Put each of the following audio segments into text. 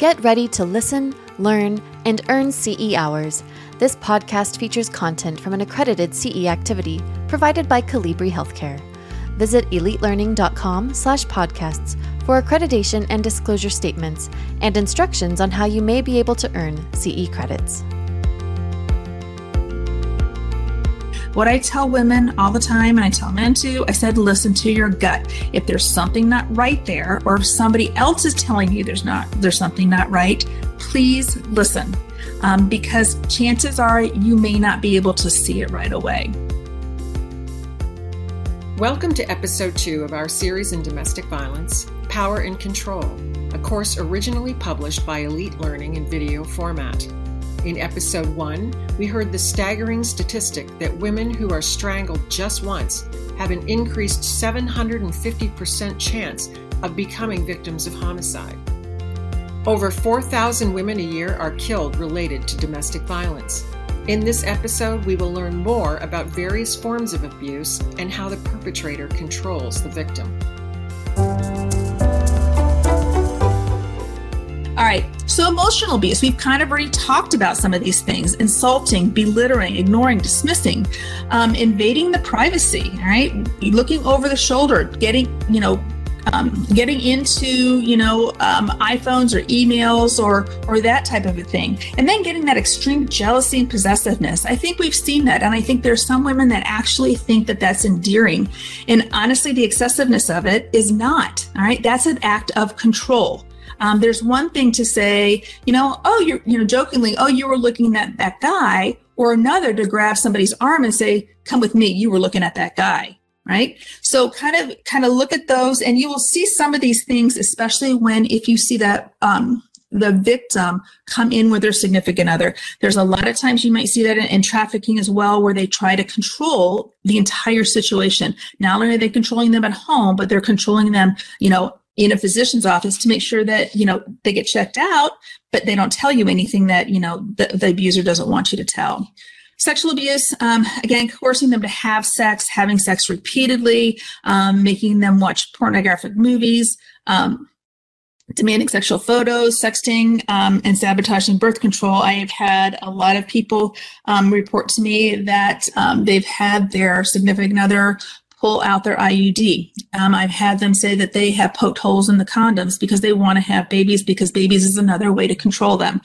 Get ready to listen, learn, and earn CE hours. This podcast features content from an accredited CE activity provided by Colibri Healthcare. Visit elitelearning.com slash podcasts for accreditation and disclosure statements and instructions on how you may be able to earn CE credits. What I tell women all the time, and I tell men too, I said, listen to your gut. If there's something not right there, or if somebody else is telling you there's not there's something not right, please listen, um, because chances are you may not be able to see it right away. Welcome to episode two of our series in domestic violence, Power and Control, a course originally published by Elite Learning in video format. In episode one, we heard the staggering statistic that women who are strangled just once have an increased 750% chance of becoming victims of homicide. Over 4,000 women a year are killed related to domestic violence. In this episode, we will learn more about various forms of abuse and how the perpetrator controls the victim. So emotional abuse, we've kind of already talked about some of these things insulting, belittling, ignoring, dismissing, um, invading the privacy, right? looking over the shoulder, getting, you know, um, getting into you know um, iPhones or emails or or that type of a thing, and then getting that extreme jealousy and possessiveness. I think we've seen that, and I think there's some women that actually think that that's endearing, and honestly, the excessiveness of it is not. All right, that's an act of control. Um, there's one thing to say, you know, oh, you're, you know, jokingly, oh, you were looking at that guy, or another to grab somebody's arm and say, come with me, you were looking at that guy. Right. So kind of, kind of look at those and you will see some of these things, especially when, if you see that, um, the victim come in with their significant other. There's a lot of times you might see that in, in, trafficking as well, where they try to control the entire situation. Not only are they controlling them at home, but they're controlling them, you know, in a physician's office to make sure that you know they get checked out but they don't tell you anything that you know the, the abuser doesn't want you to tell. Sexual abuse um, again coercing them to have sex having sex repeatedly um, making them watch pornographic movies um, demanding sexual photos sexting um, and sabotaging birth control. I have had a lot of people um, report to me that um, they've had their significant other pull out their IUD. Um, I've had them say that they have poked holes in the condoms because they want to have babies because babies is another way to control them.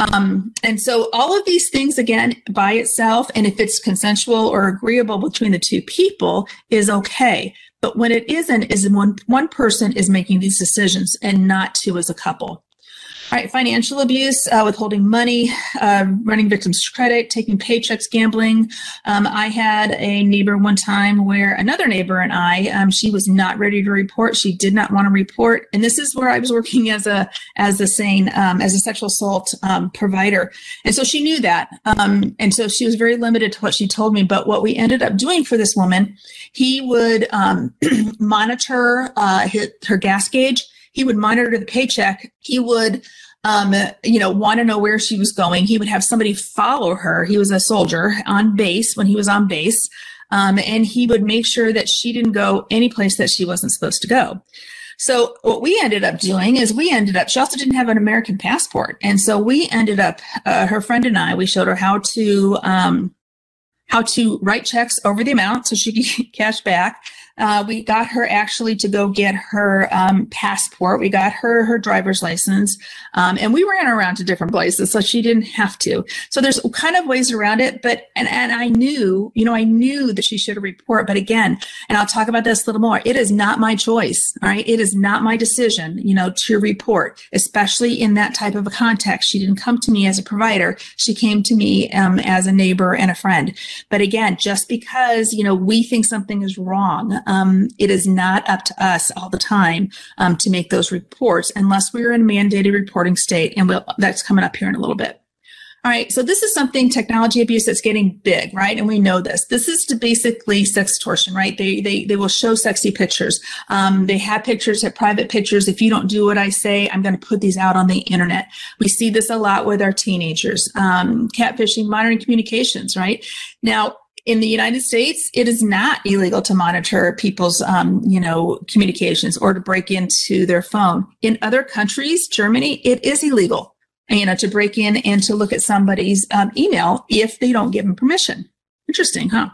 Um, and so all of these things, again, by itself, and if it's consensual or agreeable between the two people, is okay. But when it isn't, is when one person is making these decisions and not two as a couple. All right, financial abuse, uh, withholding money, uh, running victims' credit, taking paychecks, gambling. Um, I had a neighbor one time where another neighbor and I, um, she was not ready to report. She did not want to report, and this is where I was working as a as a sane um, as a sexual assault um, provider, and so she knew that, um, and so she was very limited to what she told me. But what we ended up doing for this woman, he would monitor uh, her gas gauge he would monitor the paycheck. He would, um, you know, want to know where she was going. He would have somebody follow her. He was a soldier on base when he was on base. Um, and he would make sure that she didn't go any place that she wasn't supposed to go. So what we ended up doing is we ended up, she also didn't have an American passport. And so we ended up, uh, her friend and I, we showed her how to, um, how to write checks over the amount so she could cash back. Uh, we got her actually to go get her um, passport. We got her her driver's license, um, and we ran around to different places, so she didn't have to. So there's kind of ways around it, but and and I knew, you know, I knew that she should report. But again, and I'll talk about this a little more. It is not my choice. All right, it is not my decision, you know, to report, especially in that type of a context. She didn't come to me as a provider. She came to me um, as a neighbor and a friend. But again, just because you know we think something is wrong um, it is not up to us all the time um, to make those reports unless we're in a mandated reporting state. And we'll, that's coming up here in a little bit. All right, so this is something technology abuse that's getting big, right? And we know this. This is basically sex extortion, right? They they they will show sexy pictures. Um, they have pictures, private pictures. If you don't do what I say, I'm going to put these out on the internet. We see this a lot with our teenagers. Um, catfishing, monitoring communications, right? Now, in the United States, it is not illegal to monitor people's, um, you know, communications or to break into their phone. In other countries, Germany, it is illegal, you know, to break in and to look at somebody's um, email if they don't give them permission. Interesting, huh?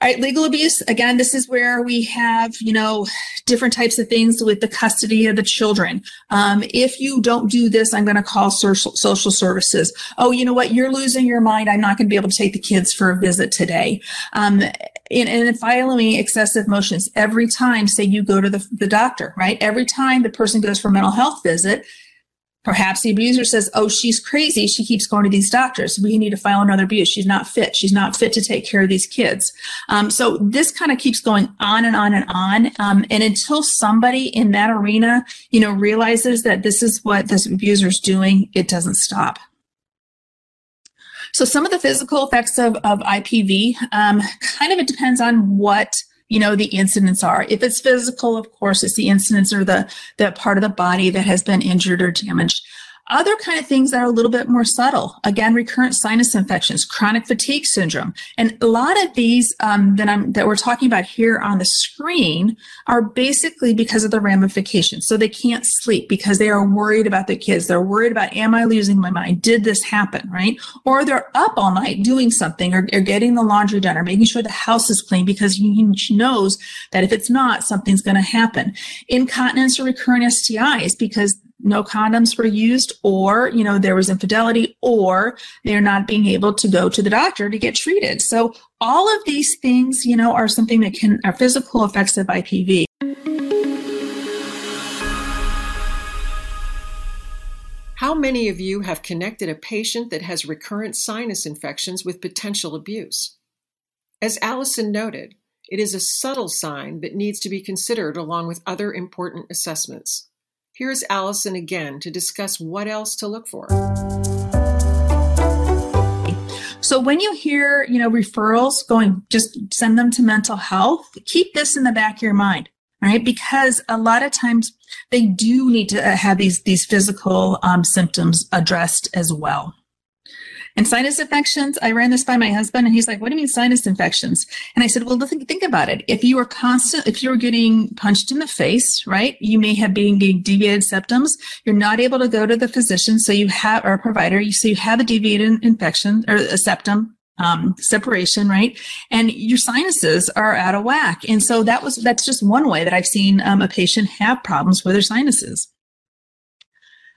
All right, legal abuse. Again, this is where we have, you know, different types of things with the custody of the children. Um, if you don't do this, I'm going to call social, social services. Oh, you know what? You're losing your mind. I'm not going to be able to take the kids for a visit today. Um, and, and excessive motions every time, say you go to the, the doctor, right? Every time the person goes for a mental health visit, Perhaps the abuser says, Oh, she's crazy. She keeps going to these doctors. We need to file another abuse. She's not fit. She's not fit to take care of these kids. Um, so this kind of keeps going on and on and on. Um, and until somebody in that arena, you know, realizes that this is what this abuser is doing, it doesn't stop. So some of the physical effects of, of IPV, um, kind of it depends on what you know the incidents are. If it's physical of course it's the incidents or the the part of the body that has been injured or damaged other kind of things that are a little bit more subtle. Again, recurrent sinus infections, chronic fatigue syndrome, and a lot of these um, that I'm that we're talking about here on the screen are basically because of the ramifications. So they can't sleep because they are worried about the kids. They're worried about, am I losing my mind? Did this happen? Right? Or they're up all night doing something, or, or getting the laundry done, or making sure the house is clean because he knows that if it's not, something's going to happen. Incontinence or recurrent STIs because no condoms were used or you know there was infidelity or they're not being able to go to the doctor to get treated. So all of these things you know are something that can are physical effects of ipv how many of you have connected a patient that has recurrent sinus infections with potential abuse? As allison noted it is a subtle sign that needs to be considered along with other important assessments Here's Allison again to discuss what else to look for. So when you hear, you know, referrals going, just send them to mental health. Keep this in the back of your mind, right? Because a lot of times they do need to have these these physical um, symptoms addressed as well. And sinus infections, I ran this by my husband and he's like, what do you mean sinus infections? And I said, well, think, think about it. If you are constant, if you're getting punched in the face, right, you may have been getting deviated septums. You're not able to go to the physician. So you have, or a provider, you, so you have a deviated infection or a septum um, separation, right? And your sinuses are out of whack. And so that was, that's just one way that I've seen um, a patient have problems with their sinuses.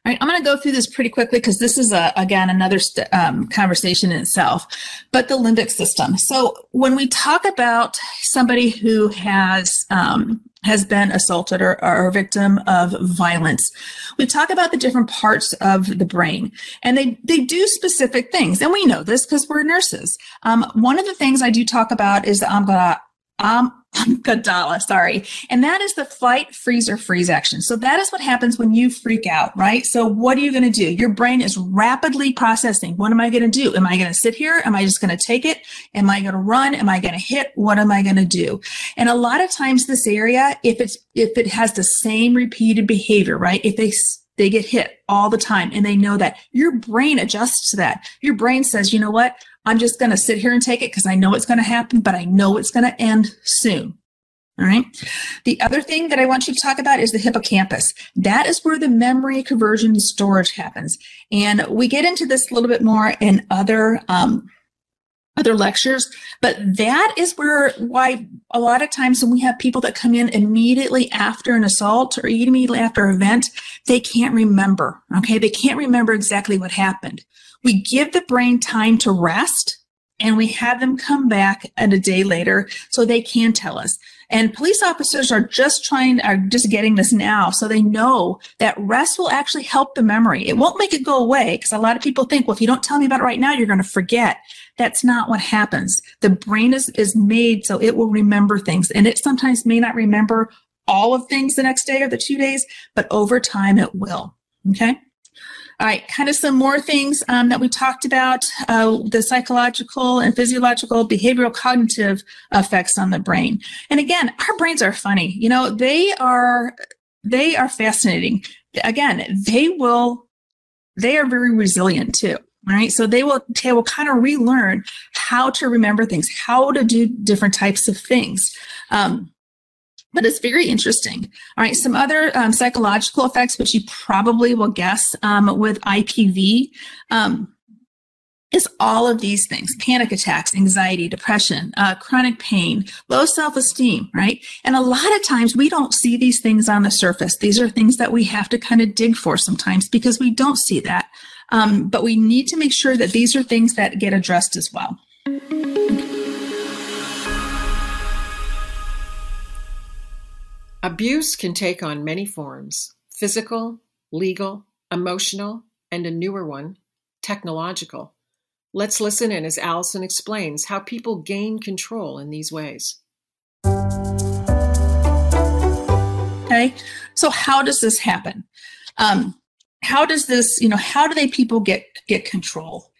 All right, I'm going to go through this pretty quickly because this is a, again another st- um, conversation in itself. But the limbic system. So when we talk about somebody who has um, has been assaulted or, or a victim of violence, we talk about the different parts of the brain, and they they do specific things, and we know this because we're nurses. Um, one of the things I do talk about is the amygdala. Um, amygdala, sorry. And that is the fight, freeze, or freeze action. So that is what happens when you freak out, right? So what are you going to do? Your brain is rapidly processing. What am I going to do? Am I going to sit here? Am I just going to take it? Am I going to run? Am I going to hit? What am I going to do? And a lot of times this area, if it's, if it has the same repeated behavior, right? If they they get hit all the time and they know that your brain adjusts to that. Your brain says, you know what? I'm just going to sit here and take it because I know it's going to happen, but I know it's going to end soon. All right. The other thing that I want you to talk about is the hippocampus. That is where the memory conversion storage happens. And we get into this a little bit more in other, um, other lectures, but that is where why a lot of times when we have people that come in immediately after an assault or immediately after an event, they can't remember. Okay. They can't remember exactly what happened. We give the brain time to rest and we have them come back and a day later so they can tell us. And police officers are just trying, are just getting this now. So they know that rest will actually help the memory. It won't make it go away because a lot of people think, well, if you don't tell me about it right now, you're going to forget. That's not what happens. The brain is, is made so it will remember things and it sometimes may not remember all of things the next day or the two days, but over time it will. Okay. All right, kind of some more things um, that we talked about uh, the psychological and physiological, behavioral, cognitive effects on the brain. And again, our brains are funny. You know, they are they are fascinating. Again, they will they are very resilient too. Right? So they will they will kind of relearn how to remember things, how to do different types of things. Um, but it's very interesting. All right, some other um, psychological effects, which you probably will guess um, with IPV. Um, is all of these things panic attacks, anxiety, depression, uh, chronic pain, low self esteem, right? And a lot of times we don't see these things on the surface. These are things that we have to kind of dig for sometimes because we don't see that. Um, but we need to make sure that these are things that get addressed as well. Abuse can take on many forms physical, legal, emotional, and a newer one, technological. Let's listen in as Allison explains how people gain control in these ways. Okay, so how does this happen? Um, how does this, you know, how do they people get get control?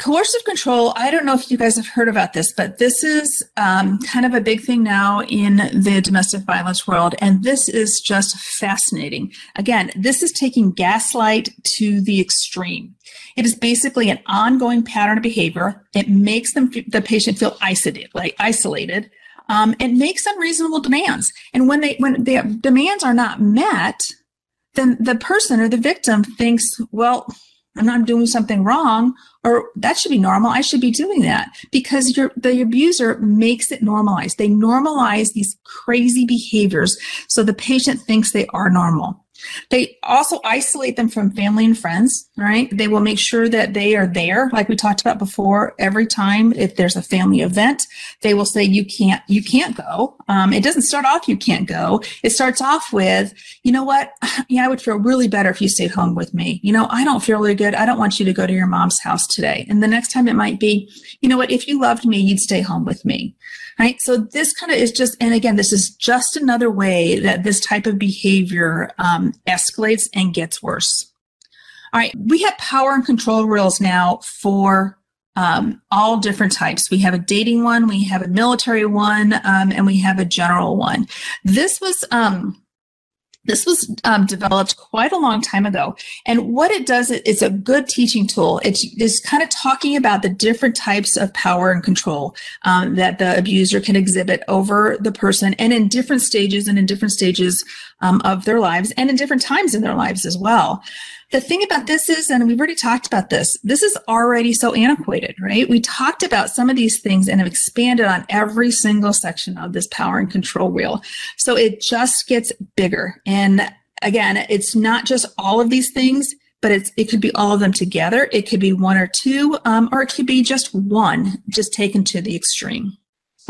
Coercive control, I don't know if you guys have heard about this, but this is um, kind of a big thing now in the domestic violence world. And this is just fascinating. Again, this is taking gaslight to the extreme. It is basically an ongoing pattern of behavior. It makes them, the patient feel isolated, like isolated. Um, it makes unreasonable demands. And when they, when the demands are not met, then the person or the victim thinks, well, I'm not doing something wrong, or that should be normal. I should be doing that because the abuser makes it normalized. They normalize these crazy behaviors so the patient thinks they are normal. They also isolate them from family and friends, right? They will make sure that they are there, like we talked about before. Every time if there's a family event, they will say you can't, you can't go. Um, it doesn't start off you can't go. It starts off with, you know what? Yeah, I would feel really better if you stayed home with me. You know, I don't feel really good. I don't want you to go to your mom's house today. And the next time it might be, you know what? If you loved me, you'd stay home with me right? So this kind of is just, and again, this is just another way that this type of behavior um, escalates and gets worse. All right, we have power and control rules now for um, all different types. We have a dating one, we have a military one, um, and we have a general one. This was um, this was um, developed quite a long time ago. And what it does, it's a good teaching tool. It's, it's kind of talking about the different types of power and control um, that the abuser can exhibit over the person and in different stages and in different stages um, of their lives and in different times in their lives as well the thing about this is, and we've already talked about this, this is already so antiquated, right? We talked about some of these things and have expanded on every single section of this power and control wheel. So it just gets bigger. And again, it's not just all of these things, but it's, it could be all of them together. It could be one or two, um, or it could be just one, just taken to the extreme.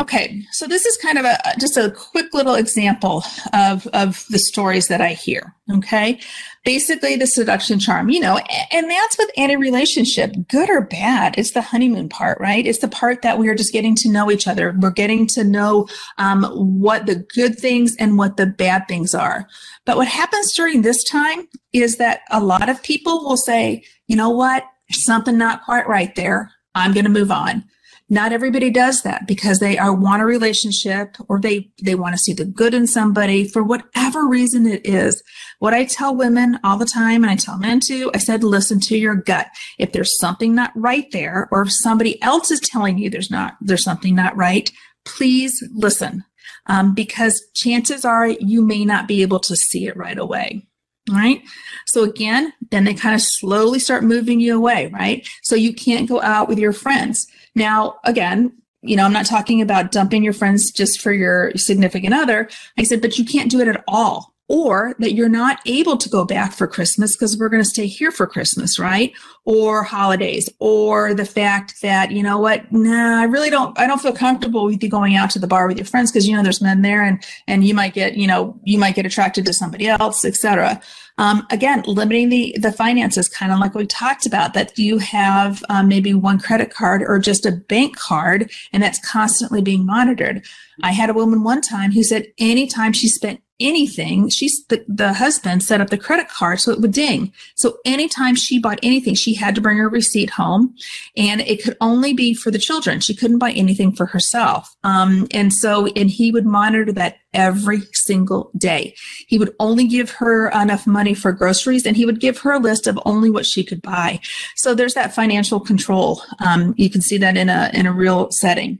Okay, so this is kind of a just a quick little example of of the stories that I hear. Okay, basically the seduction charm, you know, and that's with any relationship, good or bad. It's the honeymoon part, right? It's the part that we are just getting to know each other. We're getting to know um, what the good things and what the bad things are. But what happens during this time is that a lot of people will say, you know what, something not quite right there. I'm going to move on not everybody does that because they are want a relationship or they they want to see the good in somebody for whatever reason it is what i tell women all the time and i tell men too i said listen to your gut if there's something not right there or if somebody else is telling you there's not there's something not right please listen um, because chances are you may not be able to see it right away right? So again, then they kind of slowly start moving you away, right? So you can't go out with your friends. Now, again, you know, I'm not talking about dumping your friends just for your significant other. I said, but you can't do it at all or that you're not able to go back for Christmas because we're going to stay here for Christmas, right? Or holidays, or the fact that, you know what, nah, I really don't, I don't feel comfortable with you going out to the bar with your friends because, you know, there's men there and, and you might get, you know, you might get attracted to somebody else, etc. Um, again, limiting the, the finances, kind of like we talked about, that you have um, maybe one credit card or just a bank card, and that's constantly being monitored. I had a woman one time who said anytime she spent anything, she's the, the husband set up the credit card so it would ding. So anytime she bought anything, she had to bring her receipt home and it could only be for the children. She couldn't buy anything for herself. Um, and so, and he would monitor that every single day. He would only give her enough money for groceries and he would give her a list of only what she could buy. So there's that financial control. Um, you can see that in a, in a real setting.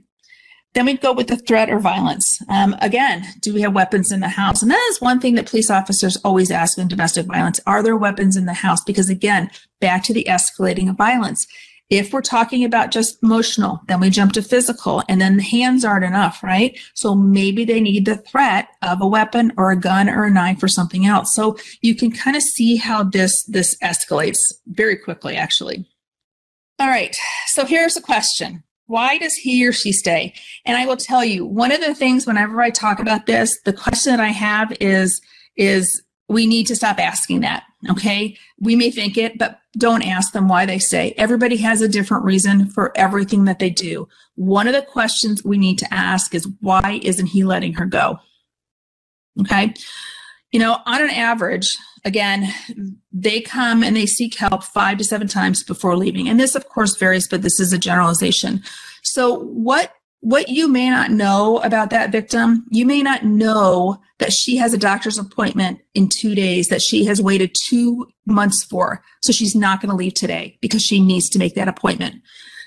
Then we go with the threat or violence. Um, again, do we have weapons in the house? And that is one thing that police officers always ask in domestic violence. Are there weapons in the house? Because again, back to the escalating of violence. If we're talking about just emotional, then we jump to physical and then the hands aren't enough, right? So maybe they need the threat of a weapon or a gun or a knife or something else. So you can kind of see how this, this escalates very quickly, actually. All right. So here's a question. Why does he or she stay? And I will tell you, one of the things whenever I talk about this, the question that I have is, is we need to stop asking that. Okay. We may think it, but don't ask them why they stay. Everybody has a different reason for everything that they do. One of the questions we need to ask is why isn't he letting her go? Okay. You know, on an average, again, they come and they seek help five to seven times before leaving. And this, of course, varies, but this is a generalization. So what what you may not know about that victim, you may not know that she has a doctor's appointment in two days that she has waited two months for. So she's not going to leave today because she needs to make that appointment.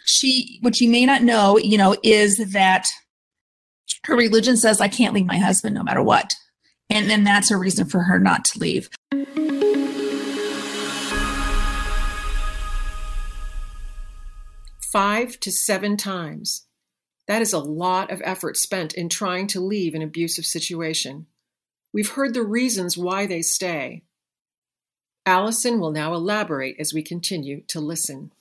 She, what you may not know, you know, is that her religion says, I can't leave my husband no matter what. And then that's a reason for her not to leave. Five to seven times. That is a lot of effort spent in trying to leave an abusive situation. We've heard the reasons why they stay. Allison will now elaborate as we continue to listen.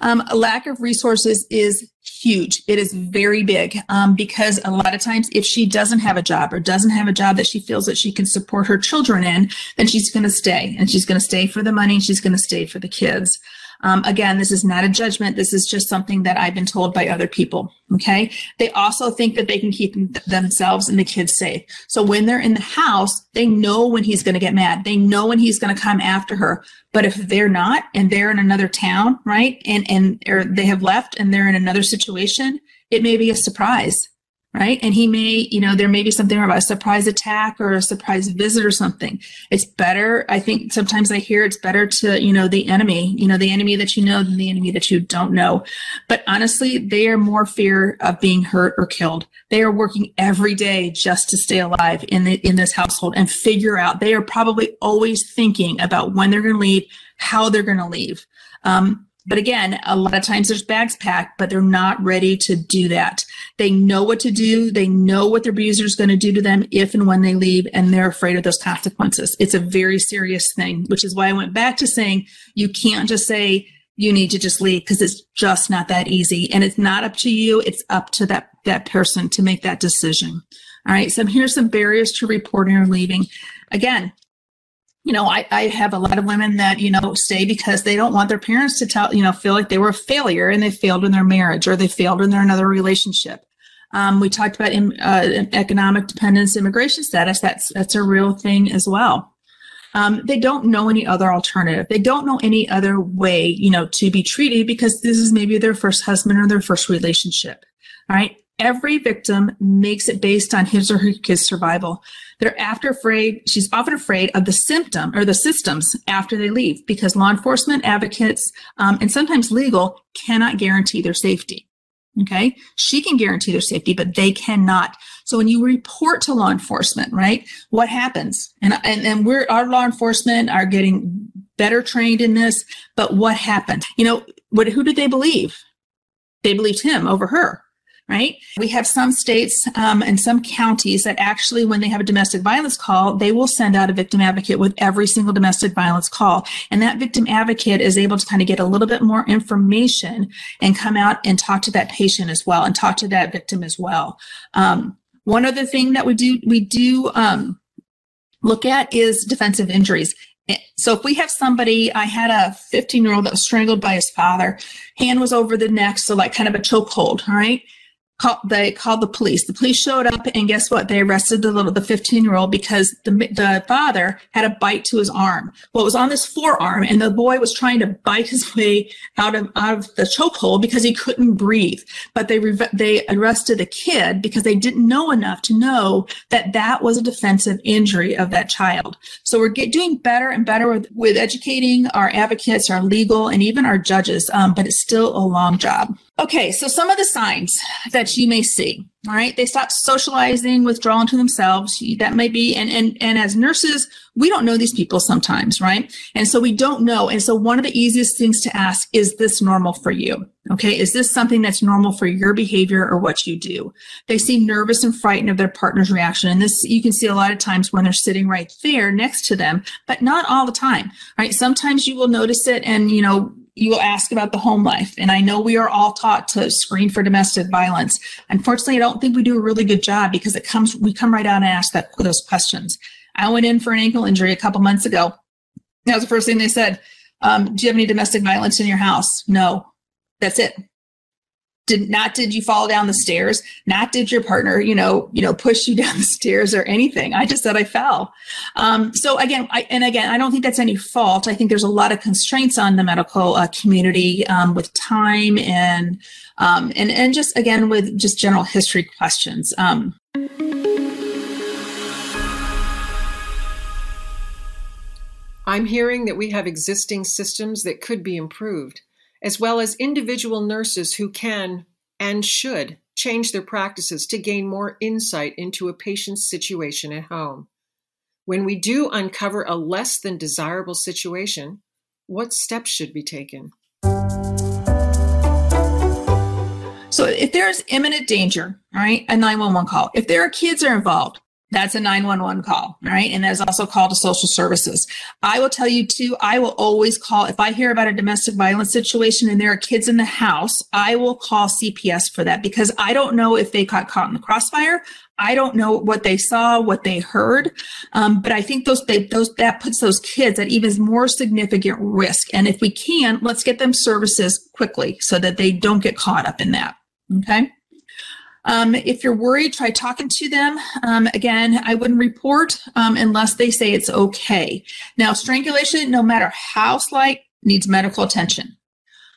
Um, a lack of resources is huge. It is very big um, because a lot of times, if she doesn't have a job or doesn't have a job that she feels that she can support her children in, then she's going to stay and she's going to stay for the money and she's going to stay for the kids. Um, again, this is not a judgment. This is just something that I've been told by other people. Okay. They also think that they can keep themselves and the kids safe. So when they're in the house, they know when he's going to get mad. They know when he's going to come after her. But if they're not and they're in another town, right, and and or they have left and they're in another situation, it may be a surprise right? And he may, you know, there may be something about a surprise attack or a surprise visit or something. It's better. I think sometimes I hear it's better to, you know, the enemy, you know, the enemy that you know than the enemy that you don't know. But honestly, they are more fear of being hurt or killed. They are working every day just to stay alive in the, in this household and figure out. They are probably always thinking about when they're going to leave, how they're going to leave. Um, but again, a lot of times there's bags packed, but they're not ready to do that. They know what to do. They know what their abuser is going to do to them if and when they leave, and they're afraid of those consequences. It's a very serious thing, which is why I went back to saying you can't just say, you need to just leave because it's just not that easy. And it's not up to you. It's up to that, that person to make that decision. All right. So here's some barriers to reporting or leaving. Again, you know, I, I have a lot of women that, you know, stay because they don't want their parents to tell, you know, feel like they were a failure and they failed in their marriage or they failed in their another relationship. Um, we talked about uh, economic dependence, immigration status. That's that's a real thing as well. Um, they don't know any other alternative. They don't know any other way, you know, to be treated because this is maybe their first husband or their first relationship. All right every victim makes it based on his or her kid's survival. They're after afraid, she's often afraid of the symptom or the systems after they leave because law enforcement advocates um, and sometimes legal cannot guarantee their safety. Okay. She can guarantee their safety, but they cannot. So when you report to law enforcement, right, what happens? And, and, and we're, our law enforcement are getting better trained in this, but what happened? You know, what, who did they believe? They believed him over her right? We have some states um, and some counties that actually, when they have a domestic violence call, they will send out a victim advocate with every single domestic violence call. And that victim advocate is able to kind of get a little bit more information and come out and talk to that patient as well and talk to that victim as well. Um, one other thing that we do, we do um, look at is defensive injuries. So if we have somebody, I had a 15 year old that was strangled by his father, hand was over the neck, so like kind of a chokehold, all right? Call, they called the police. The police showed up, and guess what? They arrested the little, the 15 year old because the the father had a bite to his arm. Well, it was on this forearm, and the boy was trying to bite his way out of out of the chokehold because he couldn't breathe. But they they arrested the kid because they didn't know enough to know that that was a defensive injury of that child. So we're get, doing better and better with, with educating our advocates, our legal, and even our judges. Um, but it's still a long job. Okay, so some of the signs that you may see. All right, they stop socializing, withdrawing to themselves. That may be, and and and as nurses, we don't know these people sometimes, right? And so we don't know. And so one of the easiest things to ask is this normal for you? Okay, is this something that's normal for your behavior or what you do? They seem nervous and frightened of their partner's reaction, and this you can see a lot of times when they're sitting right there next to them, but not all the time. Right? Sometimes you will notice it, and you know you will ask about the home life. And I know we are all taught to screen for domestic violence. Unfortunately, I don't think we do a really good job because it comes, we come right out and ask that, those questions. I went in for an ankle injury a couple months ago. That was the first thing they said. Um, do you have any domestic violence in your house? No. That's it did not did you fall down the stairs? Not did your partner you know you know push you down the stairs or anything. I just said i fell. Um, so again I, and again i don't think that's any fault. I think there's a lot of constraints on the medical uh, community um, with time and um, and and just again with just general history questions. Um. i'm hearing that we have existing systems that could be improved as well as individual nurses who can and should change their practices to gain more insight into a patient's situation at home. When we do uncover a less than desirable situation, what steps should be taken? So, if there's imminent danger, right, a 911 call. If there are kids are involved, that's a 911 call, right? And that's also called to social services. I will tell you too, I will always call, if I hear about a domestic violence situation and there are kids in the house, I will call CPS for that because I don't know if they got caught in the crossfire. I don't know what they saw, what they heard, um, but I think those they, those that puts those kids at even more significant risk. And if we can, let's get them services quickly so that they don't get caught up in that. Okay. Um, if you're worried, try talking to them. Um, again, I wouldn't report um, unless they say it's okay. Now, strangulation, no matter how slight, needs medical attention.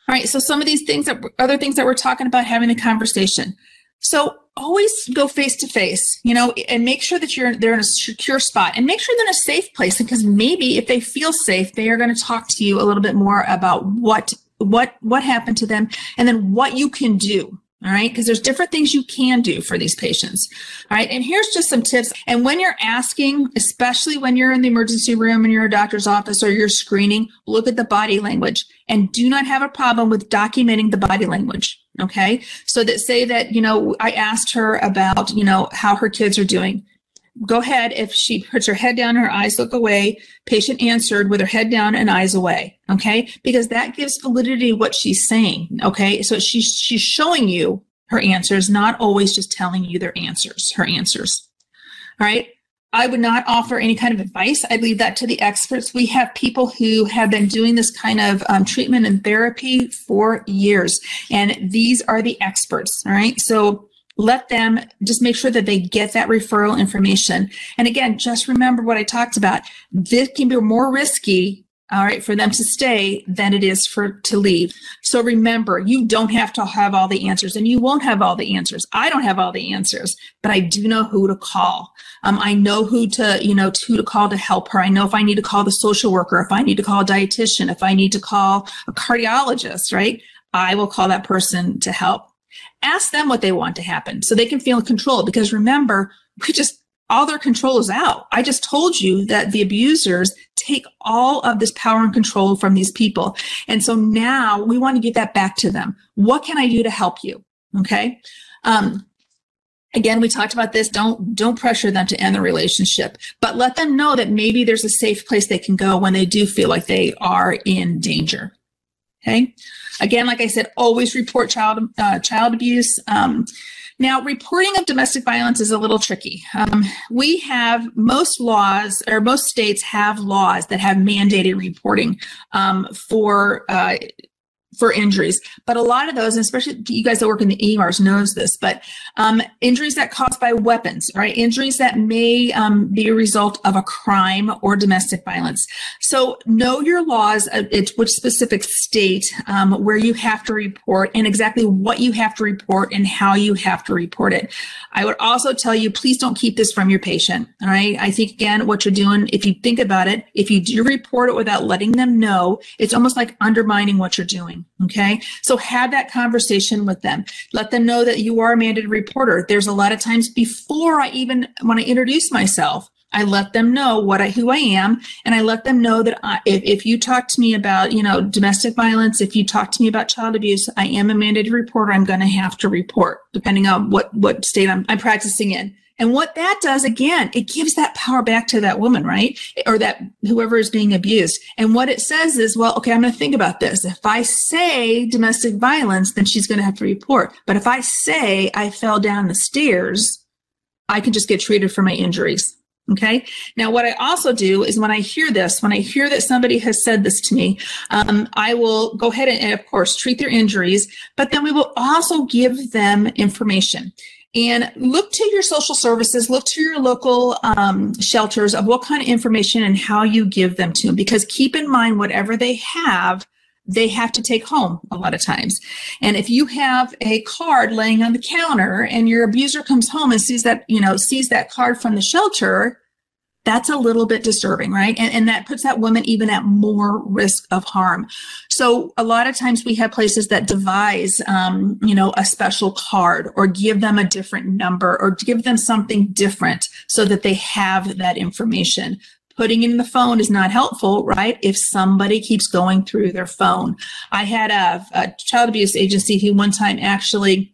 All right, so some of these things that other things that we're talking about having a conversation. So always go face to face, you know, and make sure that you're they're in a secure spot and make sure they're in a safe place because maybe if they feel safe, they are going to talk to you a little bit more about what what what happened to them and then what you can do all right. Because there's different things you can do for these patients. All right. And here's just some tips. And when you're asking, especially when you're in the emergency room and you're a doctor's office or you're screening, look at the body language and do not have a problem with documenting the body language. Okay. So that say that, you know, I asked her about, you know, how her kids are doing go ahead. If she puts her head down, her eyes look away, patient answered with her head down and eyes away. Okay. Because that gives validity what she's saying. Okay. So she's, she's showing you her answers, not always just telling you their answers, her answers. All right. I would not offer any kind of advice. I leave that to the experts. We have people who have been doing this kind of um, treatment and therapy for years, and these are the experts. All right. So let them just make sure that they get that referral information. And again, just remember what I talked about. This can be more risky all right, for them to stay than it is for to leave. So remember, you don't have to have all the answers and you won't have all the answers. I don't have all the answers, but I do know who to call. Um, I know who to, you know, who to call to help her. I know if I need to call the social worker, if I need to call a dietitian, if I need to call a cardiologist, right? I will call that person to help ask them what they want to happen so they can feel in control. Because remember, we just, all their control is out. I just told you that the abusers take all of this power and control from these people. And so now we want to give that back to them. What can I do to help you? Okay. Um, again we talked about this don't don't pressure them to end the relationship but let them know that maybe there's a safe place they can go when they do feel like they are in danger Okay. Again, like I said, always report child uh, child abuse. Um, now, reporting of domestic violence is a little tricky. Um, we have most laws, or most states have laws that have mandated reporting um, for uh, for injuries. But a lot of those, especially you guys that work in the EMARS knows this, but um, injuries that caused by weapons, right? Injuries that may um, be a result of a crime or domestic violence. So know your laws, uh, it's which specific state um, where you have to report and exactly what you have to report and how you have to report it. I would also tell you, please don't keep this from your patient. All right. I think again, what you're doing, if you think about it, if you do report it without letting them know, it's almost like undermining what you're doing. Okay. So have that conversation with them. Let them know that you are a mandated reporter. There's a lot of times before I even, when I introduce myself, I let them know what I, who I am, and I let them know that I, if, if you talk to me about, you know, domestic violence, if you talk to me about child abuse, I am a mandated reporter. I'm going to have to report, depending on what what state I'm, I'm practicing in. And what that does, again, it gives that power back to that woman, right? Or that whoever is being abused. And what it says is, well, okay, I'm going to think about this. If I say domestic violence, then she's going to have to report. But if I say I fell down the stairs, I can just get treated for my injuries. Okay. Now, what I also do is when I hear this, when I hear that somebody has said this to me, um, I will go ahead and, of course, treat their injuries, but then we will also give them information and look to your social services, look to your local um, shelters of what kind of information and how you give them to them. Because keep in mind, whatever they have, they have to take home a lot of times. And if you have a card laying on the counter and your abuser comes home and sees that, you know, sees that card from the shelter, that's a little bit disturbing, right? And, and that puts that woman even at more risk of harm. So a lot of times we have places that devise, um, you know, a special card or give them a different number or give them something different so that they have that information. Putting in the phone is not helpful, right? If somebody keeps going through their phone. I had a, a child abuse agency who one time actually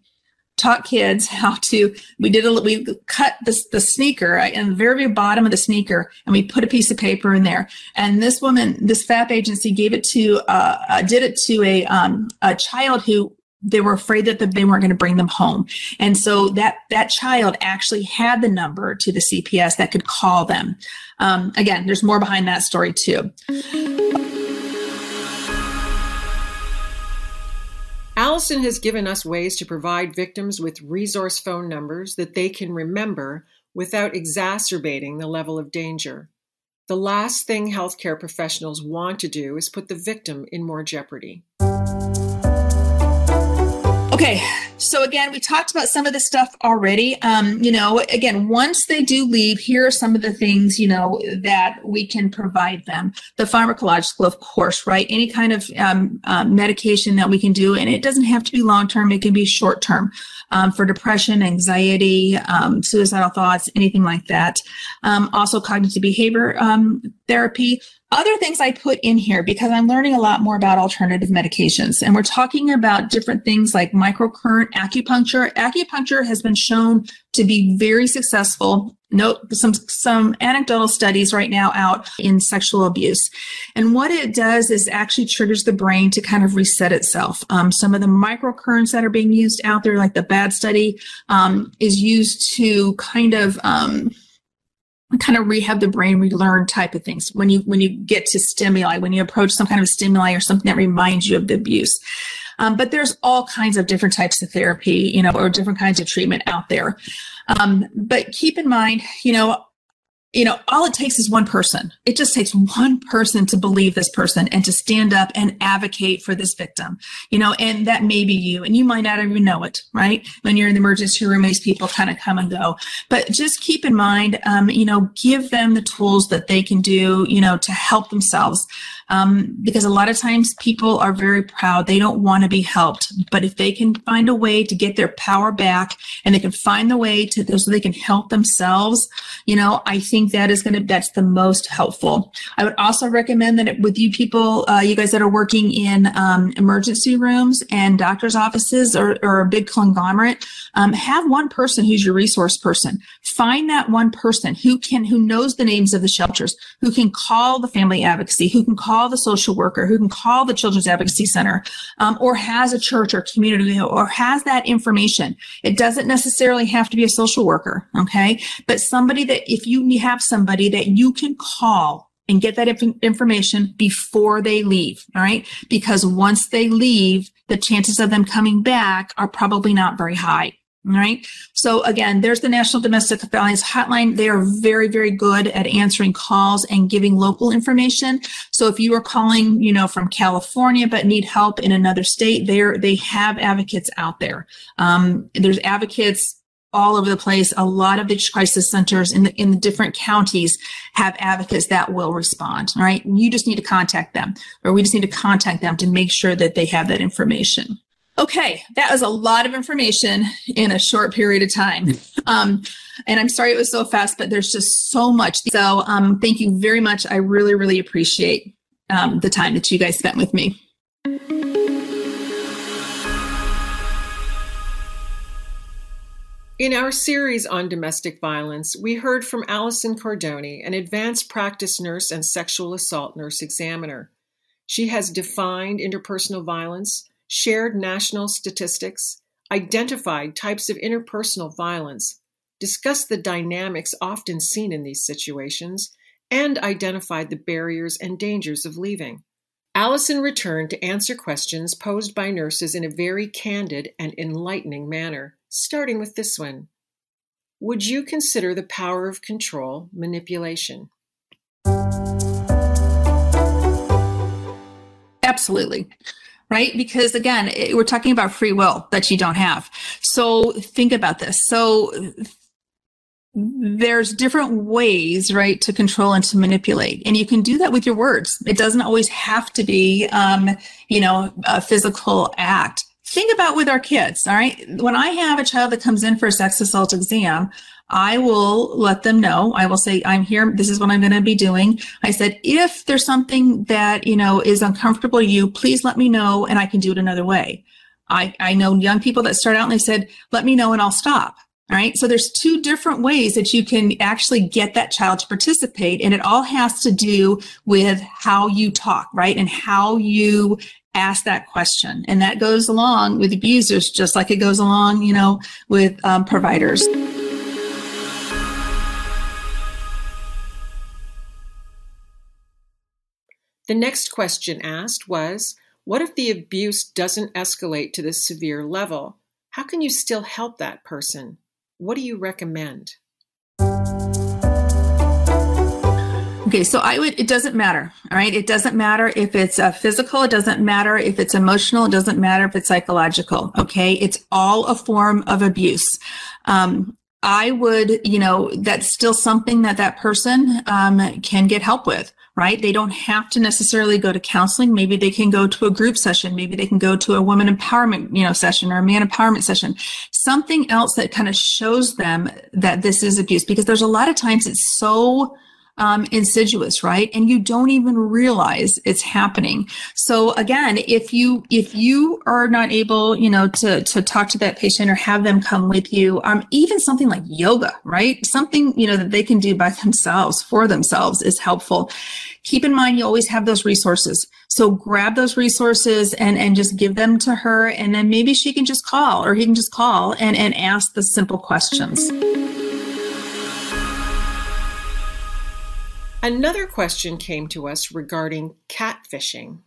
taught kids how to we did a we cut this the sneaker in the very bottom of the sneaker and we put a piece of paper in there. And this woman this FAP agency gave it to uh, uh did it to a um a child who they were afraid that they weren't going to bring them home. And so that that child actually had the number to the cps that could call them. Um, again there's more behind that story too Allison has given us ways to provide victims with resource phone numbers that they can remember without exacerbating the level of danger. The last thing healthcare professionals want to do is put the victim in more jeopardy. Okay, so again, we talked about some of this stuff already. Um, you know, again, once they do leave, here are some of the things you know that we can provide them. The pharmacological, of course, right? Any kind of um, um, medication that we can do, and it doesn't have to be long term; it can be short term um, for depression, anxiety, um, suicidal thoughts, anything like that. Um, also, cognitive behavior therapy other things I put in here because I'm learning a lot more about alternative medications. And we're talking about different things like microcurrent acupuncture. Acupuncture has been shown to be very successful. Note some, some anecdotal studies right now out in sexual abuse. And what it does is actually triggers the brain to kind of reset itself. Um, some of the microcurrents that are being used out there, like the BAD study, um, is used to kind of, um, kind of rehab the brain relearn type of things. When you when you get to stimuli when you approach some kind of stimuli or something that reminds you of the abuse. Um, but there's all kinds of different types of therapy you know or different kinds of treatment out there. Um, but keep in mind you know you know, all it takes is one person. It just takes one person to believe this person and to stand up and advocate for this victim, you know, and that may be you. And you might not even know it, right? When you're in the emergency room, these people kind of come and go. But just keep in mind, um, you know, give them the tools that they can do, you know, to help themselves um, because a lot of times people are very proud. They don't want to be helped. But if they can find a way to get their power back and they can find the way to so they can help themselves, you know, I think that is going to, that's the most helpful. I would also recommend that with you people, uh, you guys that are working in um, emergency rooms and doctor's offices or, or a big conglomerate, um, have one person who's your resource person. Find that one person who can, who knows the names of the shelters, who can call the family advocacy, who can call call the social worker, who can call the Children's Advocacy Center, um, or has a church or community or has that information. It doesn't necessarily have to be a social worker, okay? But somebody that if you have somebody that you can call and get that inf- information before they leave. All right. Because once they leave, the chances of them coming back are probably not very high. Right. So again, there's the National Domestic Violence Hotline. They are very, very good at answering calls and giving local information. So if you are calling, you know, from California but need help in another state, there they have advocates out there. Um, there's advocates all over the place. A lot of the crisis centers in the in the different counties have advocates that will respond. Right. You just need to contact them, or we just need to contact them to make sure that they have that information. Okay, that was a lot of information in a short period of time. Um, and I'm sorry it was so fast, but there's just so much. So um, thank you very much. I really, really appreciate um, the time that you guys spent with me. In our series on domestic violence, we heard from Allison Cardoni, an advanced practice nurse and sexual assault nurse examiner. She has defined interpersonal violence, shared national statistics, identified types of interpersonal violence, discussed the dynamics often seen in these situations, and identified the barriers and dangers of leaving. Allison returned to answer questions posed by nurses in a very candid and enlightening manner starting with this one. Would you consider the power of control manipulation? Absolutely. Right? Because again, we're talking about free will that you don't have. So think about this. So there's different ways, right, to control and to manipulate. And you can do that with your words. It doesn't always have to be, um, you know, a physical act think about with our kids. All right. When I have a child that comes in for a sex assault exam, I will let them know. I will say, I'm here. This is what I'm going to be doing. I said, if there's something that, you know, is uncomfortable to you, please let me know and I can do it another way. I, I know young people that start out and they said, let me know and I'll stop. All right. So there's two different ways that you can actually get that child to participate. And it all has to do with how you talk, right? And how you ask that question. And that goes along with abusers, just like it goes along, you know, with um, providers. The next question asked was What if the abuse doesn't escalate to this severe level? How can you still help that person? What do you recommend? Okay, so I would, it doesn't matter. All right. It doesn't matter if it's uh, physical. It doesn't matter if it's emotional. It doesn't matter if it's psychological. Okay. It's all a form of abuse. Um, I would, you know, that's still something that that person um, can get help with, right? They don't have to necessarily go to counseling. Maybe they can go to a group session. Maybe they can go to a woman empowerment, you know, session or a man empowerment session. Something else that kind of shows them that this is abuse because there's a lot of times it's so um, insidious, right? And you don't even realize it's happening. So again, if you if you are not able, you know, to to talk to that patient or have them come with you, um, even something like yoga, right? Something you know that they can do by themselves for themselves is helpful. Keep in mind, you always have those resources. So grab those resources and and just give them to her, and then maybe she can just call or he can just call and and ask the simple questions. Another question came to us regarding catfishing.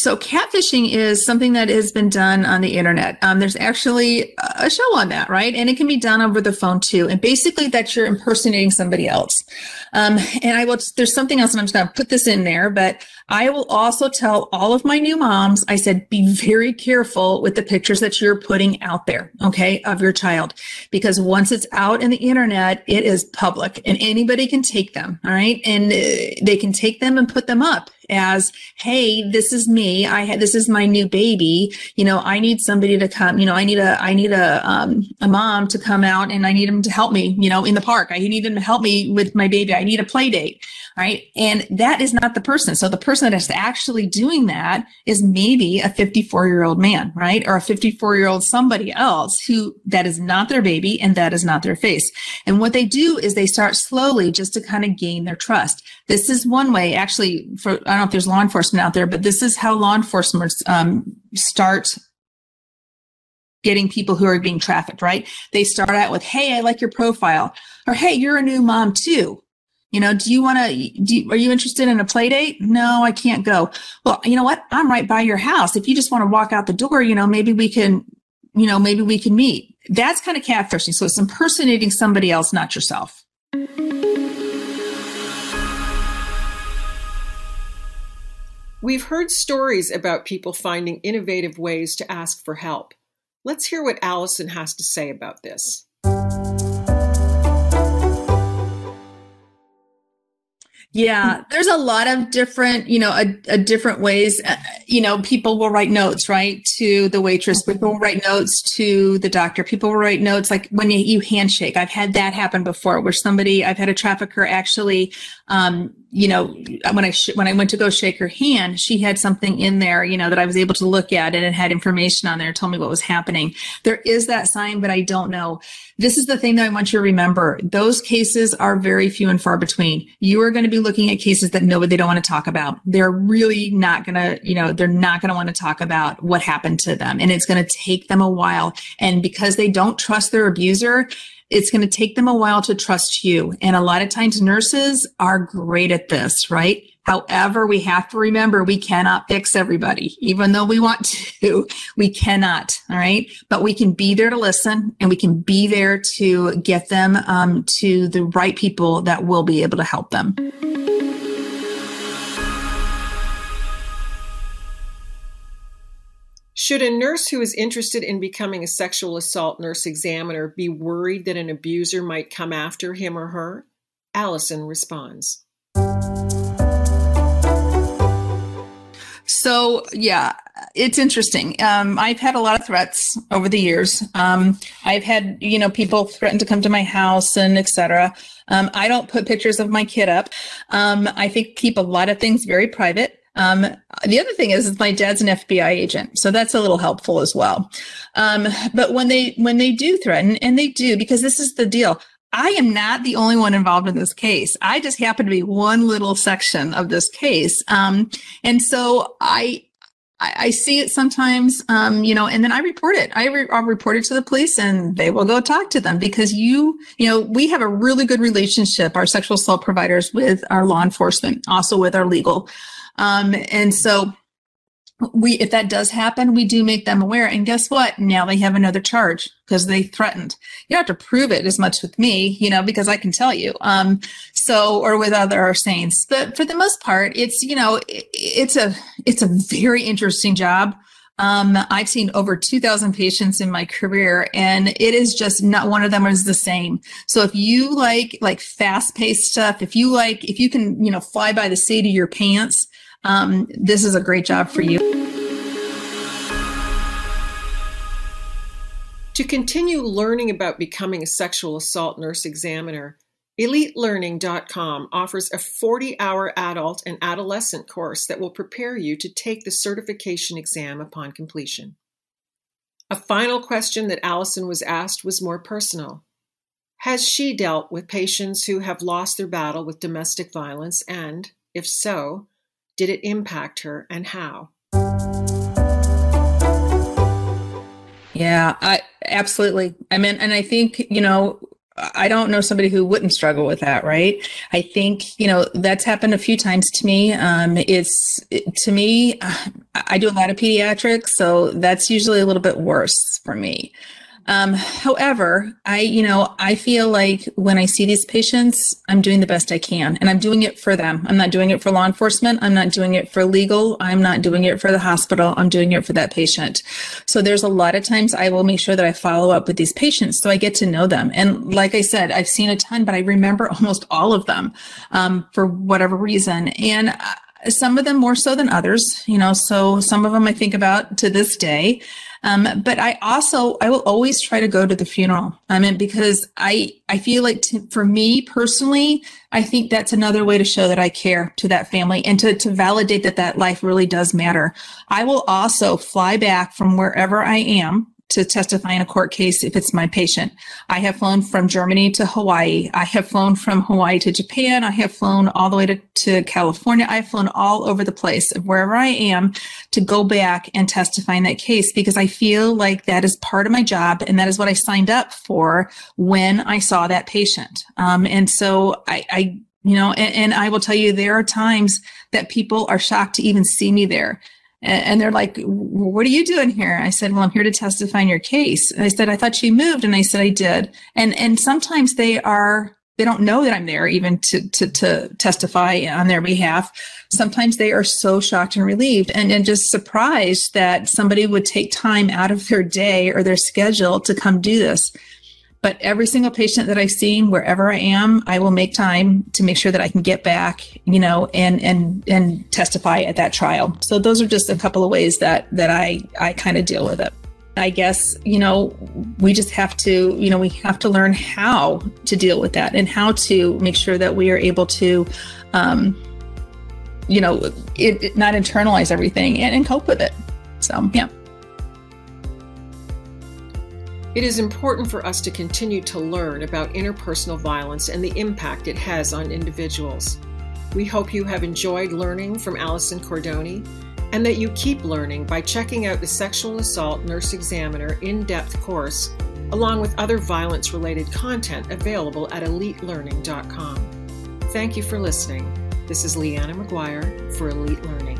So, catfishing is something that has been done on the internet. Um, there's actually a show on that, right? And it can be done over the phone too. And basically, that you're impersonating somebody else. Um, and I will, there's something else, and I'm just going to put this in there, but I will also tell all of my new moms, I said, be very careful with the pictures that you're putting out there, okay, of your child. Because once it's out in the internet, it is public and anybody can take them, all right? And uh, they can take them and put them up as, hey, this is me. I had, this is my new baby. You know, I need somebody to come, you know, I need a, I need a, um, a mom to come out and I need him to help me, you know, in the park. I need him to help me with my baby. I need a play date right? And that is not the person. So the person that is actually doing that is maybe a 54 year old man, right? Or a 54 year old somebody else who that is not their baby and that is not their face. And what they do is they start slowly just to kind of gain their trust. This is one way, actually, for, I don't know if there's law enforcement out there, but this is how law enforcement um, start getting people who are being trafficked, right? They start out with, Hey, I like your profile or Hey, you're a new mom too. You know, do you want to, are you interested in a play date? No, I can't go. Well, you know what? I'm right by your house. If you just want to walk out the door, you know, maybe we can, you know, maybe we can meet. That's kind of catfishing. So it's impersonating somebody else, not yourself. We've heard stories about people finding innovative ways to ask for help. Let's hear what Allison has to say about this. Yeah, there's a lot of different, you know, a, a different ways. Uh, you know, people will write notes, right, to the waitress. People will write notes to the doctor. People will write notes like when you, you handshake. I've had that happen before, where somebody, I've had a trafficker actually um, you know, when I sh- when I went to go shake her hand, she had something in there, you know, that I was able to look at, and it had information on there, told me what was happening. There is that sign, but I don't know. This is the thing that I want you to remember: those cases are very few and far between. You are going to be looking at cases that nobody they don't want to talk about. They're really not going to, you know, they're not going to want to talk about what happened to them, and it's going to take them a while. And because they don't trust their abuser, it's going to take them a while to trust you. And a lot of times nurses are great at this, right? However, we have to remember we cannot fix everybody, even though we want to, we cannot. All right. But we can be there to listen and we can be there to get them um, to the right people that will be able to help them. Should a nurse who is interested in becoming a sexual assault nurse examiner be worried that an abuser might come after him or her? Allison responds. So, yeah, it's interesting. Um, I've had a lot of threats over the years. Um, I've had, you know, people threaten to come to my house and etc. Um, I don't put pictures of my kid up. Um, I think keep a lot of things very private. Um, the other thing is, my dad's an FBI agent, so that's a little helpful as well. Um, but when they when they do threaten, and they do, because this is the deal. I am not the only one involved in this case. I just happen to be one little section of this case, um, and so I I, see it sometimes, um, you know, and then I report it. I re- I'll report it to the police and they will go talk to them because you, you know, we have a really good relationship, our sexual assault providers with our law enforcement, also with our legal. Um, and so we, if that does happen, we do make them aware. And guess what? Now they have another charge because they threatened. You don't have to prove it as much with me, you know, because I can tell you. Um, so, or with other SANEs, but for the most part, it's, you know, it, it's a, it's a very interesting job. Um, I've seen over 2000 patients in my career and it is just not one of them is the same. So if you like, like fast paced stuff, if you like, if you can, you know, fly by the seat of your pants, um, this is a great job for you. To continue learning about becoming a sexual assault nurse examiner, EliteLearning.com offers a 40 hour adult and adolescent course that will prepare you to take the certification exam upon completion. A final question that Allison was asked was more personal. Has she dealt with patients who have lost their battle with domestic violence, and, if so, did it impact her and how? Yeah, I absolutely. I mean, and I think, you know, I don't know somebody who wouldn't struggle with that, right? I think, you know, that's happened a few times to me. Um, it's to me, I do a lot of pediatrics, so that's usually a little bit worse for me. Um, however, I, you know, I feel like when I see these patients, I'm doing the best I can and I'm doing it for them. I'm not doing it for law enforcement. I'm not doing it for legal. I'm not doing it for the hospital. I'm doing it for that patient. So there's a lot of times I will make sure that I follow up with these patients so I get to know them. And like I said, I've seen a ton, but I remember almost all of them, um, for whatever reason. And uh, some of them more so than others, you know, so some of them I think about to this day. Um, but I also, I will always try to go to the funeral. I mean, because I, I feel like to, for me personally, I think that's another way to show that I care to that family and to, to validate that that life really does matter. I will also fly back from wherever I am to testify in a court case if it's my patient. I have flown from Germany to Hawaii. I have flown from Hawaii to Japan. I have flown all the way to, to California. I've flown all over the place, wherever I am, to go back and testify in that case because I feel like that is part of my job and that is what I signed up for when I saw that patient. Um, and so I, I you know, and, and I will tell you, there are times that people are shocked to even see me there and they're like, what are you doing here? I said, well, I'm here to testify in your case. And I said, I thought you moved. And I said, I did. And, and sometimes they are, they don't know that I'm there even to, to, to testify on their behalf. Sometimes they are so shocked and relieved and, and just surprised that somebody would take time out of their day or their schedule to come do this. But every single patient that I've seen, wherever I am, I will make time to make sure that I can get back, you know, and and and testify at that trial. So those are just a couple of ways that that I I kind of deal with it. I guess, you know, we just have to, you know, we have to learn how to deal with that and how to make sure that we are able to, um, you know, it, it not internalize everything and, and cope with it. So, yeah. It is important for us to continue to learn about interpersonal violence and the impact it has on individuals. We hope you have enjoyed learning from Allison Cordoni and that you keep learning by checking out the Sexual Assault Nurse Examiner in depth course, along with other violence related content available at elitelearning.com. Thank you for listening. This is Leanna McGuire for Elite Learning.